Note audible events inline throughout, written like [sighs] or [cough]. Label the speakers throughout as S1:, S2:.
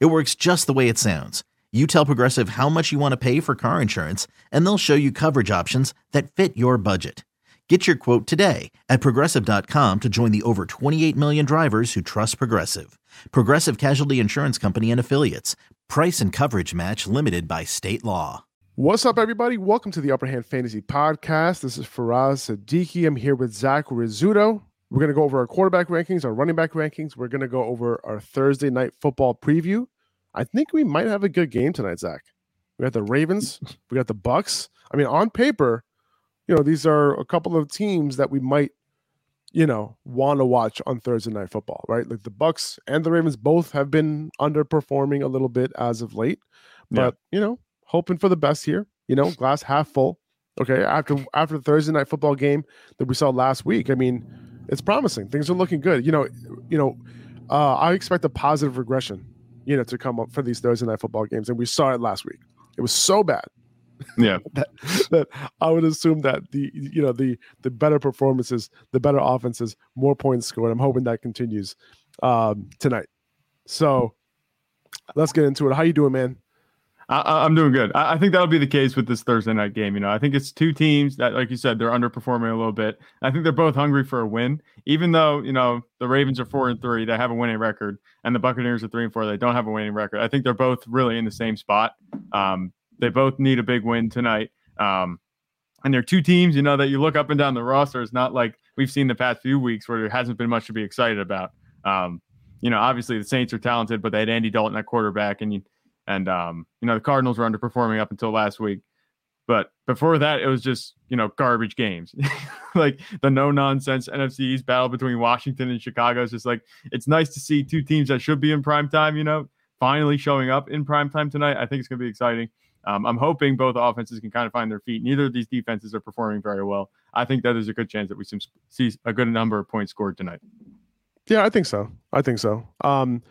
S1: It works just the way it sounds. You tell Progressive how much you want to pay for car insurance, and they'll show you coverage options that fit your budget. Get your quote today at progressive.com to join the over 28 million drivers who trust Progressive. Progressive Casualty Insurance Company and Affiliates. Price and coverage match limited by state law.
S2: What's up, everybody? Welcome to the Upper Hand Fantasy Podcast. This is Faraz Siddiqui. I'm here with Zach Rizzuto. We're going to go over our quarterback rankings, our running back rankings. We're going to go over our Thursday night football preview. I think we might have a good game tonight, Zach. We got the Ravens, [laughs] we got the Bucs. I mean, on paper, you know, these are a couple of teams that we might, you know, want to watch on Thursday night football, right? Like the Bucs and the Ravens both have been underperforming a little bit as of late, but yeah. you know, hoping for the best here. You know, glass half full. Okay, after after the Thursday night football game that we saw last week, I mean, it's promising. Things are looking good. You know, you know, uh, I expect a positive regression, you know, to come up for these Thursday night football games, and we saw it last week. It was so bad.
S3: Yeah, [laughs]
S2: that, that I would assume that the you know the the better performances, the better offenses, more points scored. I'm hoping that continues um, tonight. So let's get into it. How you doing, man?
S3: I, am doing good. I, I, think that'll be the case with this Thursday night game. You know, I think it's two teams that, like you said, they're underperforming a little bit. I think they're both hungry for a win, even though you know the Ravens are four and three, they have a winning record, and the Buccaneers are three and four, they don't have a winning record. I think they're both really in the same spot. Um, they both need a big win tonight. Um, and they're two teams, you know, that you look up and down the roster. It's not like we've seen the past few weeks where there hasn't been much to be excited about. Um, you know, obviously the Saints are talented, but they had Andy Dalton at quarterback, and you and um, you know, the Cardinals were underperforming up until last week. But before that, it was just, you know, garbage games. [laughs] like the no nonsense NFC East battle between Washington and Chicago is just like it's nice to see two teams that should be in prime time, you know, finally showing up in prime time tonight. I think it's gonna be exciting. Um, I'm hoping both offenses can kind of find their feet. Neither of these defenses are performing very well. I think that there's a good chance that we see a good number of points scored tonight.
S2: Yeah, I think so. I think so. Um,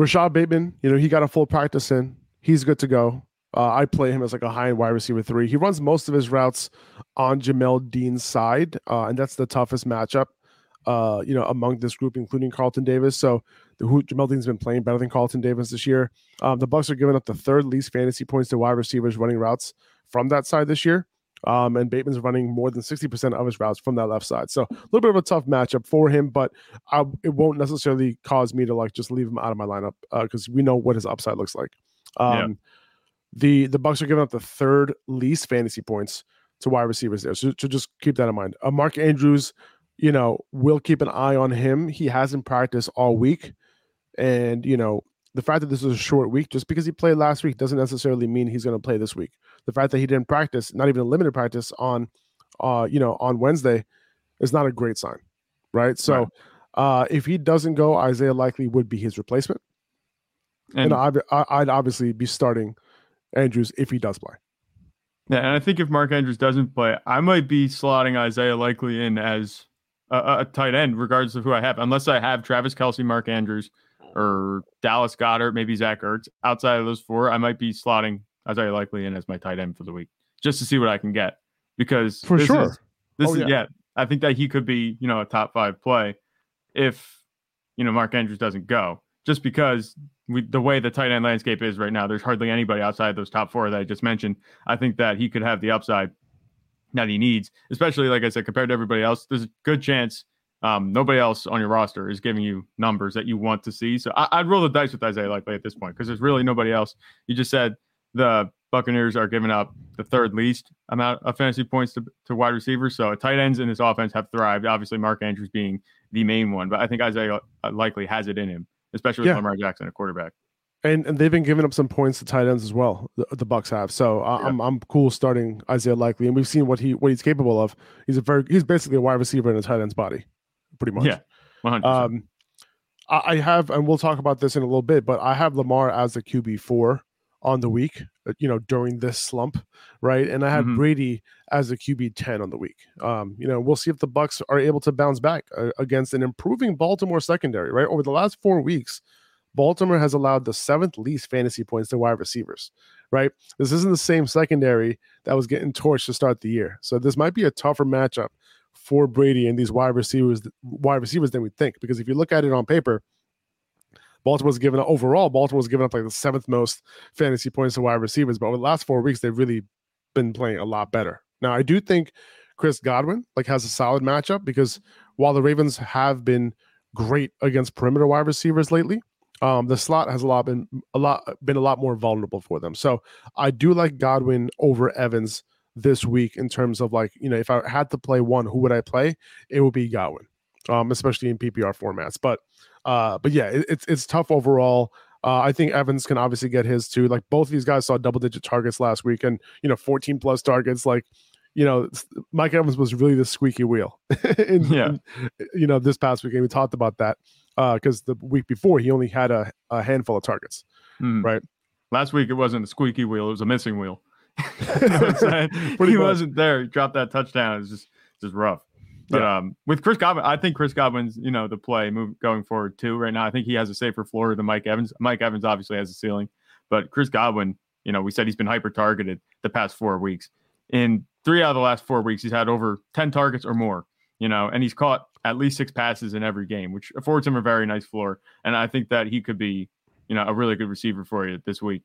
S2: Rashod Bateman, you know, he got a full practice in. He's good to go. Uh, I play him as like a high end wide receiver three. He runs most of his routes on Jamel Dean's side, uh, and that's the toughest matchup, uh, you know, among this group, including Carlton Davis. So the who Jamel Dean's been playing better than Carlton Davis this year. Um, the Bucs are giving up the third least fantasy points to wide receivers running routes from that side this year. Um, and Bateman's running more than 60% of his routes from that left side. So a little bit of a tough matchup for him, but I, it won't necessarily cause me to like just leave him out of my lineup because uh, we know what his upside looks like. Um, yeah. The the Bucs are giving up the third least fantasy points to wide receivers there. So, to just keep that in mind. Uh, Mark Andrews, you know, we'll keep an eye on him. He hasn't practiced all week. And, you know, the fact that this is a short week, just because he played last week, doesn't necessarily mean he's going to play this week. The fact that he didn't practice, not even a limited practice on, uh, you know, on Wednesday, is not a great sign, right? So, right. uh, if he doesn't go, Isaiah Likely would be his replacement, and, and I, I'd obviously be starting Andrews if he does play.
S3: Yeah, and I think if Mark Andrews doesn't play, I might be slotting Isaiah Likely in as a, a tight end, regardless of who I have, unless I have Travis Kelce, Mark Andrews or Dallas Goedert, maybe Zach Ertz. Outside of those four, I might be slotting Isaiah Likely in as my tight end for the week just to see what I can get. Because
S2: for sure,
S3: is, this oh, is yeah. yeah, I think that he could be you know a top five play if you know Mark Andrews doesn't go. Just because we, the way the tight end landscape is right now, there's hardly anybody outside those top four that I just mentioned. I think that he could have the upside that he needs, especially like I said, compared to everybody else. There's a good chance um, nobody else on your roster is giving you numbers that you want to see. So I, would roll the dice with Isaiah Likely at this point because there's really nobody else. You just said the Buccaneers are giving up the third least amount of fantasy points to, to wide receivers. So tight ends in this offense have thrived. Obviously, Mark Andrews being the main one, but I think Isaiah uh, Likely has it in him, especially with yeah. Lamar Jackson, a quarterback.
S2: And, and they've been giving up some points to tight ends as well. The, the Bucs have, so I, yeah. I'm I'm cool starting Isaiah Likely, and we've seen what he what he's capable of. He's a very he's basically a wide receiver in a tight end's body pretty much.
S3: Yeah, 100%. Um,
S2: I, I have, and we'll talk about this in a little bit, but I have Lamar as the QB four on the week, uh, you know, during this slump, right? And I have
S3: Mhm.
S2: Brady as a QB 10 on the week. Um, you know, we'll see if the Bucs are able to bounce back uh, against an improving Baltimore secondary, right? Over the last 4 weeks, Baltimore has allowed the seventh least fantasy points to wide receivers, right? This isn't the same secondary that was getting torched to start the year. So this might be a tougher matchup for Brady and these wide receivers wide receivers than we think because if you look at it on paper, Baltimore's given up overall, Baltimore's given up like the seventh most fantasy points to wide receivers, but over the last four weeks, they've really been playing a lot better. Now, I do think Chris Godwin like has a solid matchup because while the Ravens have been great against perimeter wide receivers lately, um, the slot has a lot been a lot been a lot more vulnerable for them. So I do like Godwin over Evans this week in terms of like you know if I had to play one, who would I play? It would be Godwin, um, especially in PPR formats. But uh, but yeah, it, it's it's tough overall. Uh, I think Evans can obviously get his too. Like both of these guys saw double digit targets last week, and you know, 14 plus targets. Like, you know, Mike Evans was really the squeaky wheel. [laughs] in,
S3: Yeah.
S2: in, you know, this past weekend we talked about that because the week before he only had a, a handful of targets.
S3: Hmm.
S2: Right.
S3: Last week it wasn't a squeaky wheel; it was a missing wheel. [laughs] You know what I'm [laughs] saying?
S2: Pretty
S3: he
S2: much.
S3: wasn't there. He dropped that touchdown. It's just just rough. But um, with Chris Godwin, I think Chris Godwin's you know the play move going forward too. Right now, I think he has a safer floor than Mike Evans. Mike Evans obviously has a ceiling, but Chris Godwin, you know, we said he's been hyper targeted the past four weeks. In three out of the last four weeks, he's had over ten targets or more. You know, and he's caught at least six passes in every game, which affords him a very nice floor. And I think that he could be, you know, a really good receiver for you this week.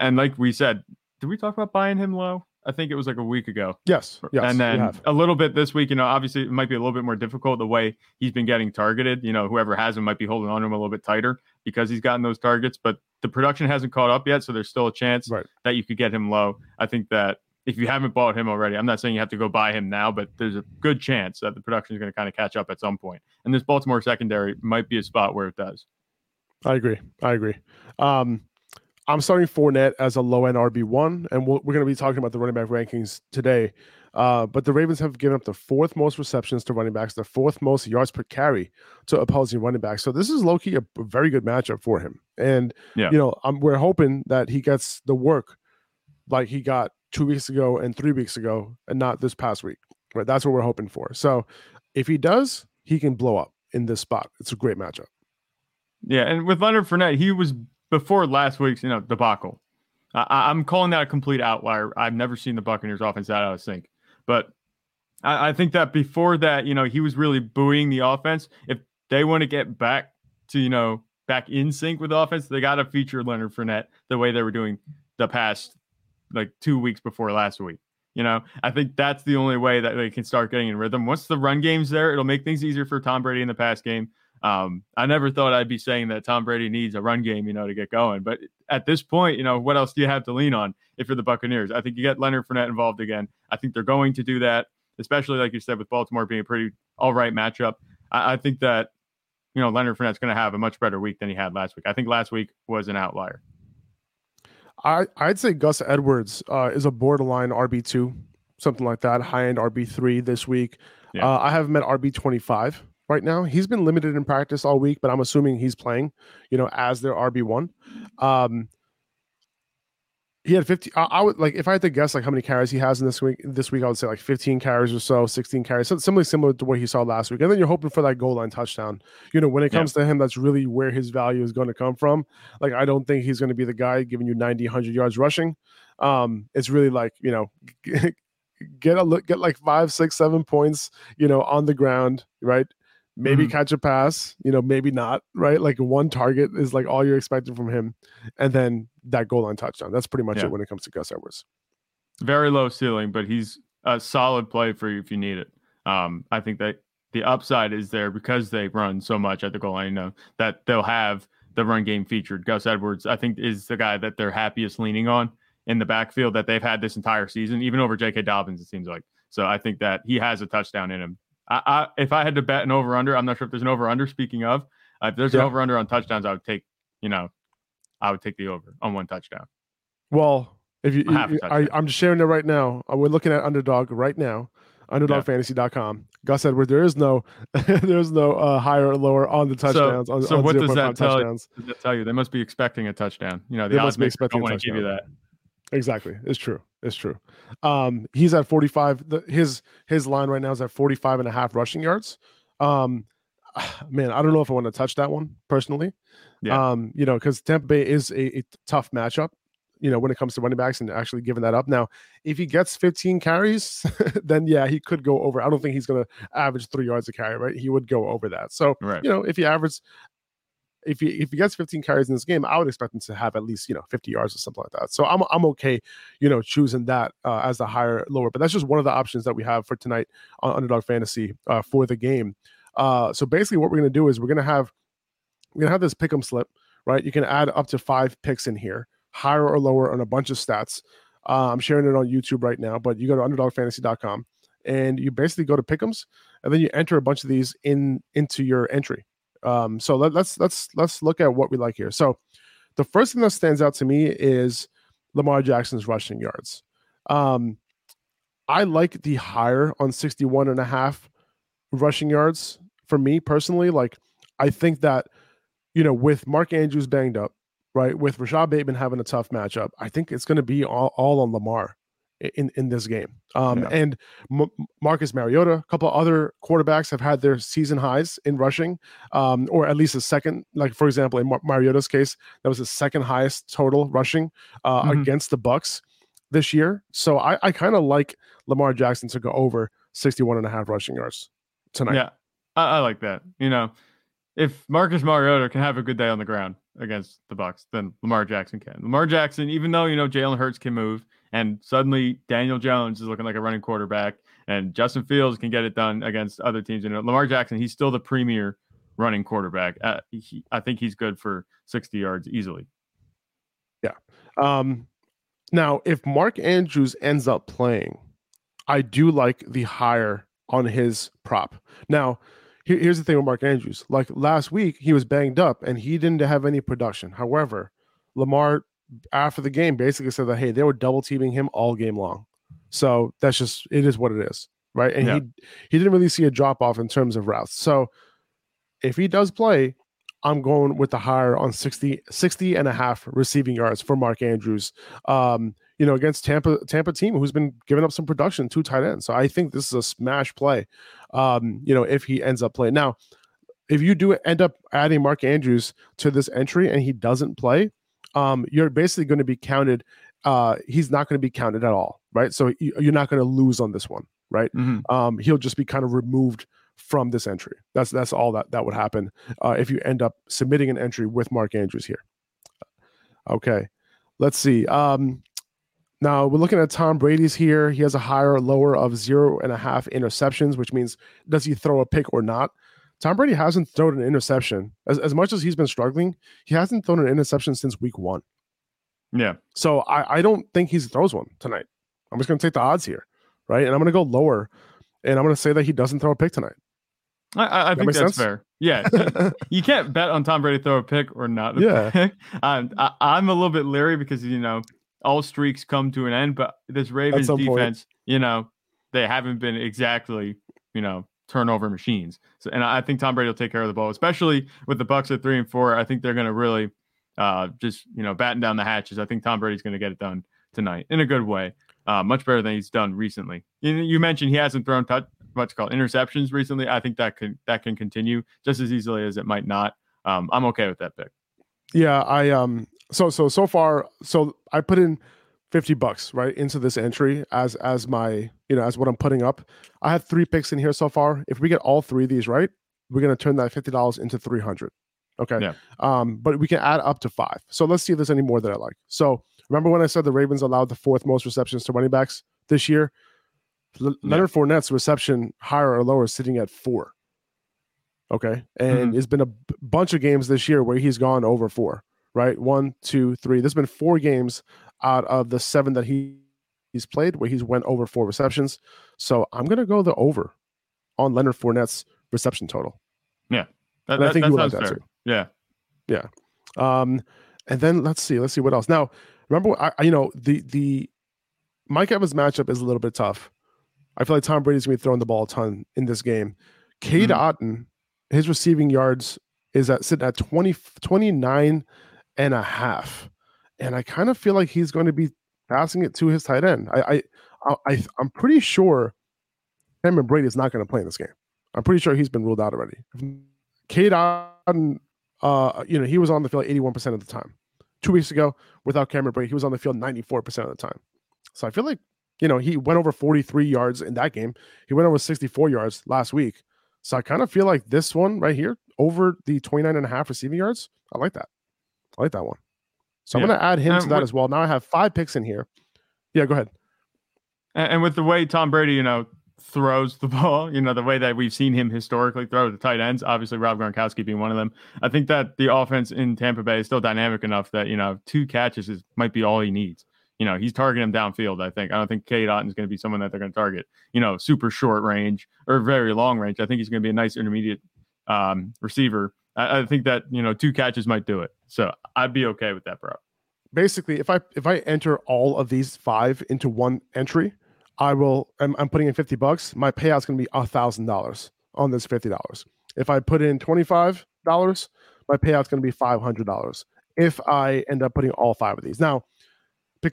S3: And like we said, did we talk about buying him low? I think it was like a week ago.
S2: Yes. Yes.
S3: and then a little bit this week, you know, obviously it might be a little bit more difficult the way he's been getting targeted. You know, whoever has him might be holding on to him a little bit tighter because he's gotten those targets, but the production hasn't caught up yet. So there's still a chance
S2: Right.
S3: that you could get him low. I think that if you haven't bought him already, I'm not saying you have to go buy him now, but there's a good chance that the production is going to kind of catch up at some point. And this Baltimore secondary might be a spot where it does.
S2: I agree. I agree. Um, I'm starting Fournette as a low end RB one, and we'll, we're going to be talking about the running back rankings today. Uh, but the Ravens have given up the fourth most receptions to running backs, the fourth most yards per carry to opposing running backs. So this is low key a very good matchup for him. And
S3: Yeah.
S2: you know, um, we're hoping that he gets the work like he got two weeks ago and three weeks ago, and not this past week. Right? That's what we're hoping for. So if he does, he can blow up in this spot. It's a great matchup.
S3: Yeah, and with Leonard Fournette, he was before last week's you know debacle. I, I'm calling that a complete outlier. I've never seen the Buccaneers offense that out of sync, but I, I think that before that, you know, he was really buoying the offense. If they want to get back to you know back in sync with offense, they got to feature Leonard Fournette the way they were doing the past like two weeks before last week. You know, I think that's the only way that they can start getting in rhythm. Once the run game's there, it'll make things easier for Tom Brady in the pass game. Um, I never thought I'd be saying that Tom Brady needs a run game, you know, to get going. But at this point, you know, what else do you have to lean on if you're the Buccaneers? I think you get Leonard Fournette involved again. I think they're going to do that, especially like you said, with Baltimore being a pretty all right matchup. I, I think that you know Leonard Fournette's going to have a much better week than he had last week. I think last week was an outlier.
S2: I I'd say Gus Edwards uh, is a borderline RB two, something like that, high end RB three this week.
S3: Yeah.
S2: Uh, I have him at RB twenty five right now. He's been limited in practice all week, but I'm assuming he's playing, you know, as their RB one. Um, he had 50 I, I would like if i had to guess like how many carries he has in this week this week i would say like 15 carries or so 16 carries so similar similar to what he saw last week and then you're hoping for that goal line touchdown you know when it
S3: Yeah.
S2: comes to him that's really where his value is going to come from like i don't think he's going to be the guy giving you 90 100 yards rushing um it's really like you know [laughs] get a look get like five six seven points you know on the ground right maybe
S3: Mhm.
S2: catch a pass you know maybe not right like one target is like all you're expecting from him and then that goal line touchdown that's pretty much
S3: Yeah.
S2: it when it comes to gus edwards
S3: very low ceiling, but he's a solid play for you if you need it. Um, I think that the upside is there because they run so much at the goal line. You know that they'll have the run game featured. Gus Edwards, I think, is the guy that they're happiest leaning on in the backfield that they've had this entire season, even over J.K. Dobbins. It seems like so. I think that he has a touchdown in him. I, I if I had to bet an over under, I'm not sure if there's an over under. Speaking of, uh, if there's
S2: Yeah.
S3: an over under on touchdowns, I would take. You know, I would take the over on one touchdown.
S2: well if you, you- I, I'm just sharing it right now Uh, we're looking at underdog right now underdogfantasy.com. Gus Edwards, there is no [laughs] there's no uh, higher or lower on the touchdowns.
S3: So,
S2: on,
S3: so
S2: on
S3: what does that tell, does that tell you? They must be expecting a touchdown. You know, the
S2: They
S3: odds
S2: must be expecting
S3: don't want to give you that.
S2: Exactly. It's true. It's true. Um, he's at 45. The, his his line right now is at 45 and a half rushing yards. Um, [sighs] man, I don't know if I want to touch that one personally.
S3: Yeah.
S2: Um, you know, because Tampa Bay is a, a tough matchup, you know, when it comes to running backs and actually giving that up. Now, if he gets 15 carries, [laughs] then yeah, he could go over. I don't think he's gonna average three yards a carry, right? He would go over that. So
S3: Right.
S2: you know, if he averages if he if he gets 15 carries in this game, I would expect him to have at least you know 50 yards or something like that. So I'm I'm okay, you know, choosing that uh, as the higher lower. But that's just one of the options that we have for tonight on Underdog Fantasy uh, for the game. Uh, so basically, what we're gonna do is we're gonna have we're gonna have this pick'em slip, right? You can add up to five picks in here, higher or lower on a bunch of stats. Uh, I'm sharing it on YouTube right now, but you go to underdogfantasy.com and you basically go to pick'ems, and then you enter a bunch of these in into your entry. Um, so let, let's let's let's look at what we like here. So the first thing that stands out to me is Lamar Jackson's rushing yards. Um, I like the higher on 61 and a half rushing yards for me personally. Like, I think that, you know, with Mark Andrews banged up, right, with Rashod Bateman having a tough matchup, I think it's going to be all, all on Lamar in, in this game. Um,
S3: Yeah.
S2: And M- Marcus Mariota, a couple other quarterbacks have had their season highs in rushing, um, or at least a second. Like, for example, in Mar- Mariota's case, that was his second highest total rushing uh,
S3: Mhm.
S2: against the Bucs this year. So I, I kind of like Lamar Jackson to go over 61 and a half rushing yards tonight.
S3: Yeah, I, I like that. You know, if Marcus Mariota can have a good day on the ground against the Bucs, then Lamar Jackson can. Lamar Jackson, even though you know Jalen Hurts can move, and suddenly Daniel Jones is looking like a running quarterback, and Justin Fields can get it done against other teams. Know, Lamar Jackson, he's still the premier running quarterback. Uh, he, I think he's good for 60 yards easily. Yeah.
S2: Um, now, if Mark Andrews ends up playing, I do like the higher on his prop. Now, here- here's the thing with Mark Andrews. Like last week, he was banged up and he didn't have any production. However, Lamar after the game basically said that hey, they were double teaming him all game long. So that's just it is what it is, right? And
S3: Yeah.
S2: he he didn't really see a drop off in terms of routes. So if he does play, I'm going with the higher on 60, 60 and a half receiving yards for Mark Andrews. Um, you know, against Tampa Tampa team who's been giving up some production, two tight ends. So I think this is a smash play. Um, you know, if he ends up playing. Now, if you do end up adding Mark Andrews to this entry and he doesn't play, um, you're basically going to be counted. Uh, he's not going to be counted at all, right? So you- you're not going to lose on this one, right?
S3: Mhm.
S2: um, he'll just be kind of removed from this entry. That's that's all that that would happen uh, if you end up submitting an entry with Mark Andrews here. Okay, let's see. Um, now we're looking at Tom Brady's here. He has a higher or lower of zero and a half interceptions, which means does he throw a pick or not? Tom Brady hasn't thrown an interception as, as much as he's been struggling. He hasn't thrown an interception since week one.
S3: Yeah,
S2: So I, I don't think he throws one tonight. I'm just going to take the odds here, right? And I'm going to go lower, and I'm going to say that he doesn't throw a pick tonight.
S3: I, I, think that's
S2: sense?
S3: fair. Yeah, [laughs] you can't bet on Tom Brady throw a pick or not.
S2: Yeah.
S3: pick. [laughs] I'm I, I'm a little bit leery because you know all streaks come to an end, but this Ravens
S2: some point.
S3: defense, you know, they haven't been exactly you know turnover machines. So, and I think Tom Brady will take care of the ball, especially with the Bucs at three and four. I think they're going to really uh, just you know batten down the hatches. I think Tom Brady's going to get it done tonight in a good way, uh, much better than he's done recently. You, you mentioned he hasn't thrown touch, what's called interceptions recently. I think that can that can continue just as easily as it might not. Um, I'm okay with that pick.
S2: Yeah, I um so so so far so I put in 50 bucks right into this entry as as my you know as what I'm putting up. I have three picks in here so far. If we get all three of these right, we're going to turn that $50 into 300. Okay.
S3: Yeah.
S2: Um but we can add up to 5. So let's see if there's any more that I like. So remember when I said the Ravens allowed the fourth most receptions to running backs this year? L-
S3: Yeah.
S2: Leonard Fournette's reception higher or lower is sitting at 4. Okay. And it's been a b- bunch of games this year where he's gone over 4 right? One, two, three. There's been four games out of the seven that he he's played where he's went over four receptions. So I'm gonna go the over on Leonard Fournette's reception total.
S3: That,
S2: And I think
S3: that
S2: you would like that
S3: fair.
S2: too.
S3: Yeah.
S2: Um, and then let's see, let's see what else. Now, remember, I, you know the the Mike Evans matchup is a little bit tough. I feel like Tom Brady's gonna be throwing the ball a ton in this game. Cade
S3: Mhm.
S2: Otton, his receiving yards is at sitting at 20, 29 and a half. And I kind of feel like he's going to be passing it to his tight end. I I, I, I'm pretty sure Cameron Brate is not going to play in this game. I'm pretty sure he's been ruled out already. Cade Otton, uh, you know, he was on the field 81% of the time. Two weeks ago, without Cameron Brate, he was on the field 94% of the time. So I feel like, you know, he went over 43 yards in that game. He went over 64 yards last week. So I kind of feel like this one right here, over the 29 and a half receiving yards, I like that. I like that one. So I'm going to add him
S3: And
S2: to that
S3: with-
S2: as well. Now I have five picks in here. Yeah, go ahead.
S3: And, and with the way Tom Brady, you know, throws the [laughs] ball, you know, the way that we've seen him historically throw the tight ends, obviously Rob Gronkowski being one of them. I think that the offense in Tampa Bay is still dynamic enough that, you know, two catches is might be all he needs. You know, he's targeting him downfield, I think. I don't think Cade Otton is going to be someone that they're going to target, you know, super short range or very long range. I think he's going to be a nice intermediate um, receiver. I, I think that, you know, two catches might do it. So I'd be okay with that, bro.
S2: basically if i if i enter all of these five into one entry i will i'm, I'm putting in 50 bucks my payout's going to be a thousand dollars on this $50 if i put in $25 my payout's going to be $500 if i end up putting all five of these now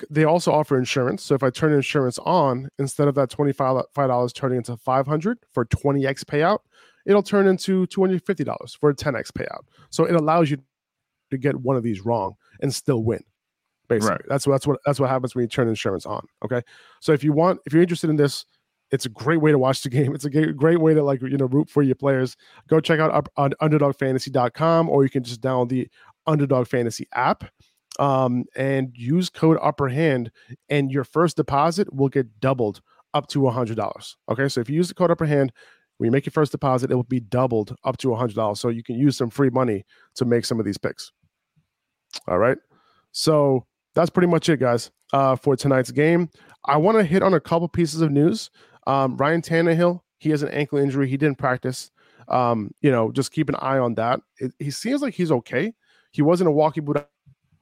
S2: they also offer insurance so if i turn insurance on instead of that $25 $5 turning into 500 for 20x payout it'll turn into $250 for a 10x payout. So it allows you to get one of these wrong and still win basically.
S3: Right.
S2: that's what that's what that's what happens when you turn insurance on okay? So if you want if you're interested in this it's a great way to watch the [laughs] game. It's a great, great way to like you know root for your players. Go check out up on underdogfantasy.com or you can just download the underdog fantasy app um, and use code upper hand and your first deposit will get doubled up to a hundred dollars okay? So if you use the code upper hand when you make your first deposit it will be doubled up to a hundred dollars so you can use some free money to make some of these picks all right so that's pretty much it, guys, uh, for tonight's game. I want to hit on a couple pieces of news. Um, Ryan Tannehill, he has an ankle injury. He didn't practice. Um, you know, just keep an eye on that. It, he seems like he's okay. He wasn't a walkie boot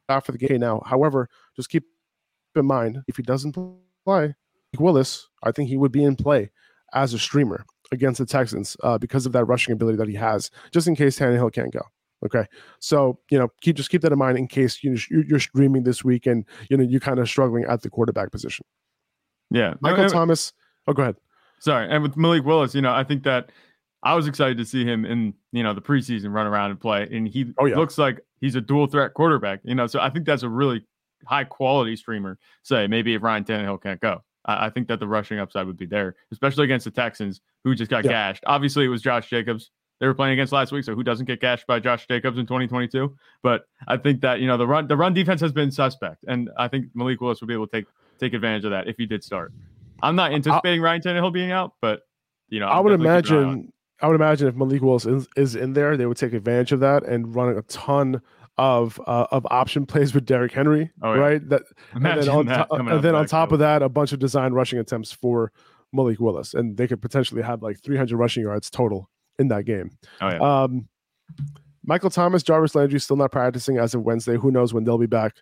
S2: after the game now. However, just keep in mind if he doesn't play, Willis, I think he would be in play as a streamer against the Texans uh, because of that rushing ability that he has, just in case Tannehill can't go. Okay, so you know, keep just keep that in mind in case you you're, streaming this week and you know you're kind of struggling at the quarterback position.
S3: Yeah.
S2: Michael
S3: And-
S2: Thomas. Oh, go ahead.
S3: Sorry, and with Malik Willis, you know, I think that I was excited to see him in you know the preseason run around and play, and he
S2: Oh, yeah.
S3: looks like he's a dual threat quarterback. You know, so I think that's a really high quality streamer. Say maybe if Ryan Tannehill can't go, I, I think that the rushing upside would be there, especially against the Texans who just got
S2: Yeah.
S3: gashed. Obviously, it was Josh Jacobs they were playing against last week, so who doesn't get gashed by Josh Jacobs in 2022? But I think that you know the run the run defense has been suspect, and I think Malik Willis would be able to take take advantage of that if he did start. I'm not anticipating Ryan Tannehill being out, but you know,
S2: I
S3: I'm
S2: would
S3: definitely keeping an eye on
S2: imagine. I would imagine if Malik Willis is, is in there, they would take advantage of that and run a ton of uh, of option plays with Derrick Henry,
S3: Oh, yeah.
S2: right? That and then
S3: Imagine
S2: on,
S3: that
S2: to- and then on top of that, a bunch of design rushing attempts for Malik Willis, and they could potentially have like 300 rushing yards total in that game.
S3: Oh yeah,
S2: Um, Michael Thomas, Jarvis Landry still not practicing as of Wednesday. Who knows when they'll be back?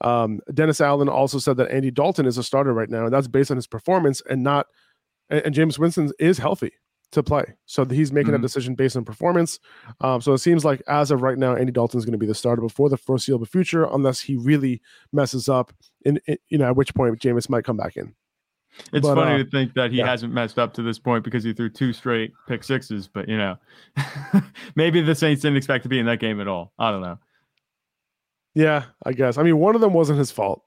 S2: Um, Dennis Allen also said that Andy Dalton is a starter right now, and that's based on his performance and not. And, and Jameis Winston is healthy to play, so he's making
S3: Mhm.
S2: a decision based on performance. Um, so it seems like as of right now, Andy Dalton is going to be the starter before the foreseeable future, unless he really messes up. In, in you know, at which point Jameis might come back in.
S3: it's
S2: but,
S3: funny
S2: uh,
S3: to think that he
S2: yeah.
S3: hasn't messed up to this point because he threw two straight pick sixes. But you know, [laughs] maybe the Saints didn't expect to be in that game at all. I don't know.
S2: Yeah, I guess. I mean, one of them wasn't his fault.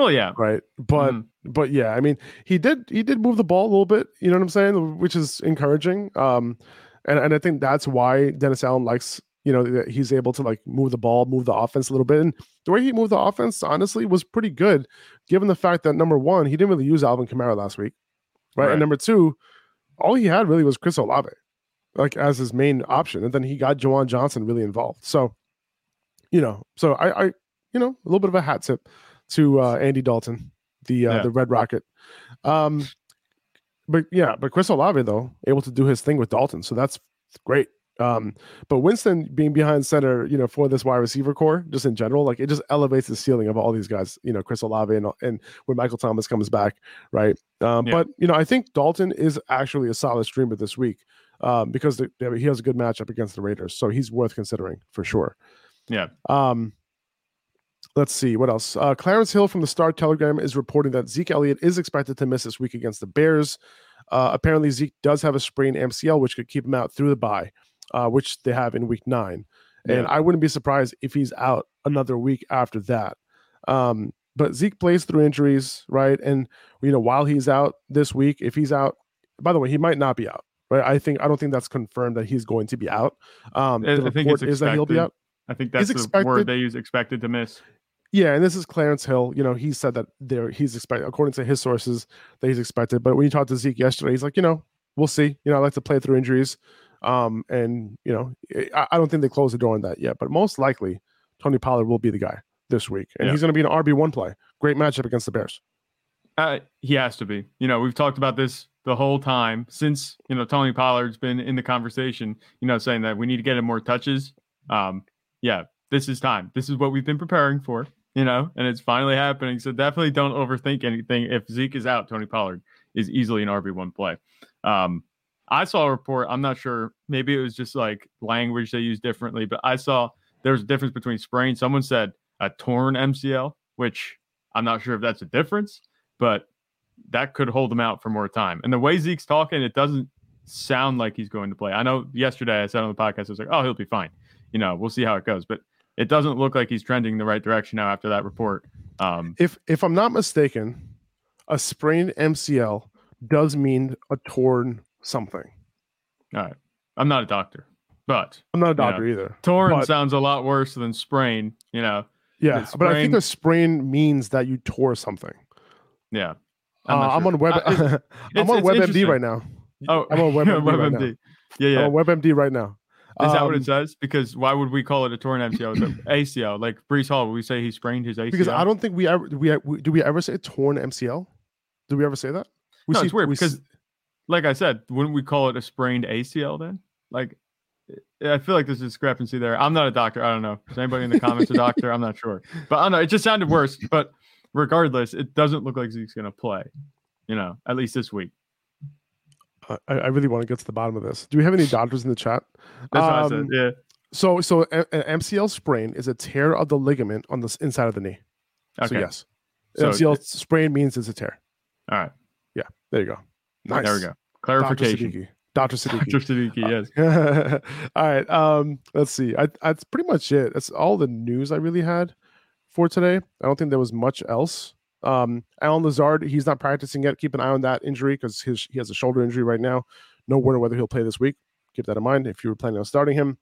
S3: Well, yeah,
S2: right? But
S3: Mhm.
S2: but yeah i mean he did he did move the ball a little bit you know what i'm saying which is encouraging um and, and i think that's why dennis allen likes you know that he's able to like move the ball move the offense a little bit and the way he moved the offense honestly was pretty good given the fact that number one he didn't really use alvin kamara last week right,
S3: Right.
S2: and number two all he had really was chris olave like as his main option and then he got Juwan johnson really involved. So you know so i i you know a little bit of a hat tip to uh, Andy Dalton, the uh,
S3: Yeah.
S2: the Red Rocket. Um, but yeah, but Chris Olave though able to do his thing with Dalton, so that's great. Um, but Winston being behind center, you know, for this wide receiver corps, just in general, like it just elevates the ceiling of all these guys. You know, Chris Olave and and when Michael Thomas comes back, right? Um, yeah. But you know, I think Dalton is actually a solid streamer this week um, because the, he has a good matchup against the Raiders, so he's worth considering for sure.
S3: Yeah.
S2: Um, let's see what else. Uh, Clarence Hill from the Star Telegram is reporting that Zeke Elliott is expected to miss this week against the Bears. Uh, apparently, Zeke does have a sprained MCL, which could keep him out through the bye uh, which they have in week nine. And I wouldn't be surprised if he's out another week after that. Um, but Zeke plays through injuries, right? And you know, while he's out this week, if he's out, by the way, he might not be out, right? I think I don't think that's confirmed that he's going to be out. Um,
S3: I, the think report is that he'll be out. I think that's the word they use expected to miss.
S2: Yeah, and this is Clarence Hill. You know, he said that there he's expected according to his sources that he's expected. But when you talked to Zeke yesterday, he's like, you know, we'll see. You know, I like to play through injuries. Um, and you know, eh, I, I, don't think they closed the door on that yet, but most likely Tony Pollard will be the guy this week, and yeah. he's going to be an RB one play. Great matchup against the Bears.
S3: Uh, he has to be. You know, we've talked about this the whole time since you know Tony Pollard's been in the conversation. You know, saying that we need to get him more touches. Um, yeah, this is time. This is what we've been preparing for. You know, and it's finally happening. So definitely don't overthink anything. If Zeke is out, Tony Pollard is easily an RB one play. Um, I saw a report. I'm not sure. Maybe it was just like language they use differently, but I saw there was a difference between sprain. Someone said a torn MCL, which I'm not sure if that's a difference, but that could hold him out for more time. And the way Zeke's talking, it doesn't sound like he's going to play. I know yesterday I said on the podcast, I was like, oh, he'll be fine. You know, we'll see how it goes. But it doesn't look like he's trending the right direction now after that report. Um,
S2: if if I'm not mistaken, a sprained MCL does mean a torn something.
S3: All right. I'm not a doctor, but
S2: I'm not a doctor you know, either.
S3: Torn but, sounds a lot worse than sprain, you know.
S2: Yeah, sprain, but I think a sprain means that you tore something.
S3: Yeah.
S2: I'm, uh, I'm on web. Uh, [laughs] I'm on WebMD right now.
S3: Oh, I'm on WebMD. [laughs] WebMD. Right now. Yeah, yeah.
S2: I'm on WebMD right now.
S3: Is um, that what it um, says? Because why would we call it a torn MCL? It's ACL, [clears throat] like Breece Hall, we say he sprained his ACL.
S2: Because I don't think we ever we, we do we ever say torn MCL? Do we ever say that?
S3: We no, see, it's weird we because like I said, wouldn't we call it a sprained ACL then? Like, I feel like there's a discrepancy there. I'm not a doctor. I don't know. Is anybody in the comments a doctor? I'm not sure. But I don't know. It just sounded worse. But regardless, it doesn't look like Zeke's going to play, you know, at least this week.
S2: I, I, really want to get to the bottom of this. Do we have any doctors in the chat?
S3: That's um, said. Yeah.
S2: So, so an MCL sprain is a tear of the ligament on the inside of the knee. Okay. So yes, so MCL sprain means it's a tear.
S3: All right.
S2: Yeah. There you go.
S3: Nice. There we go. Clarification.
S2: Dr. Siddiqui.
S3: Dr. Siddiqui, yes. [laughs]
S2: all right. Um, let's see. I, that's pretty much it. That's all the news I really had for today. I don't think there was much else. Um, Allen Lazard, he's not practicing yet. Keep an eye on that injury because his he has a shoulder injury right now. No word on whether he'll play this week. Keep that in mind if you were planning on starting him.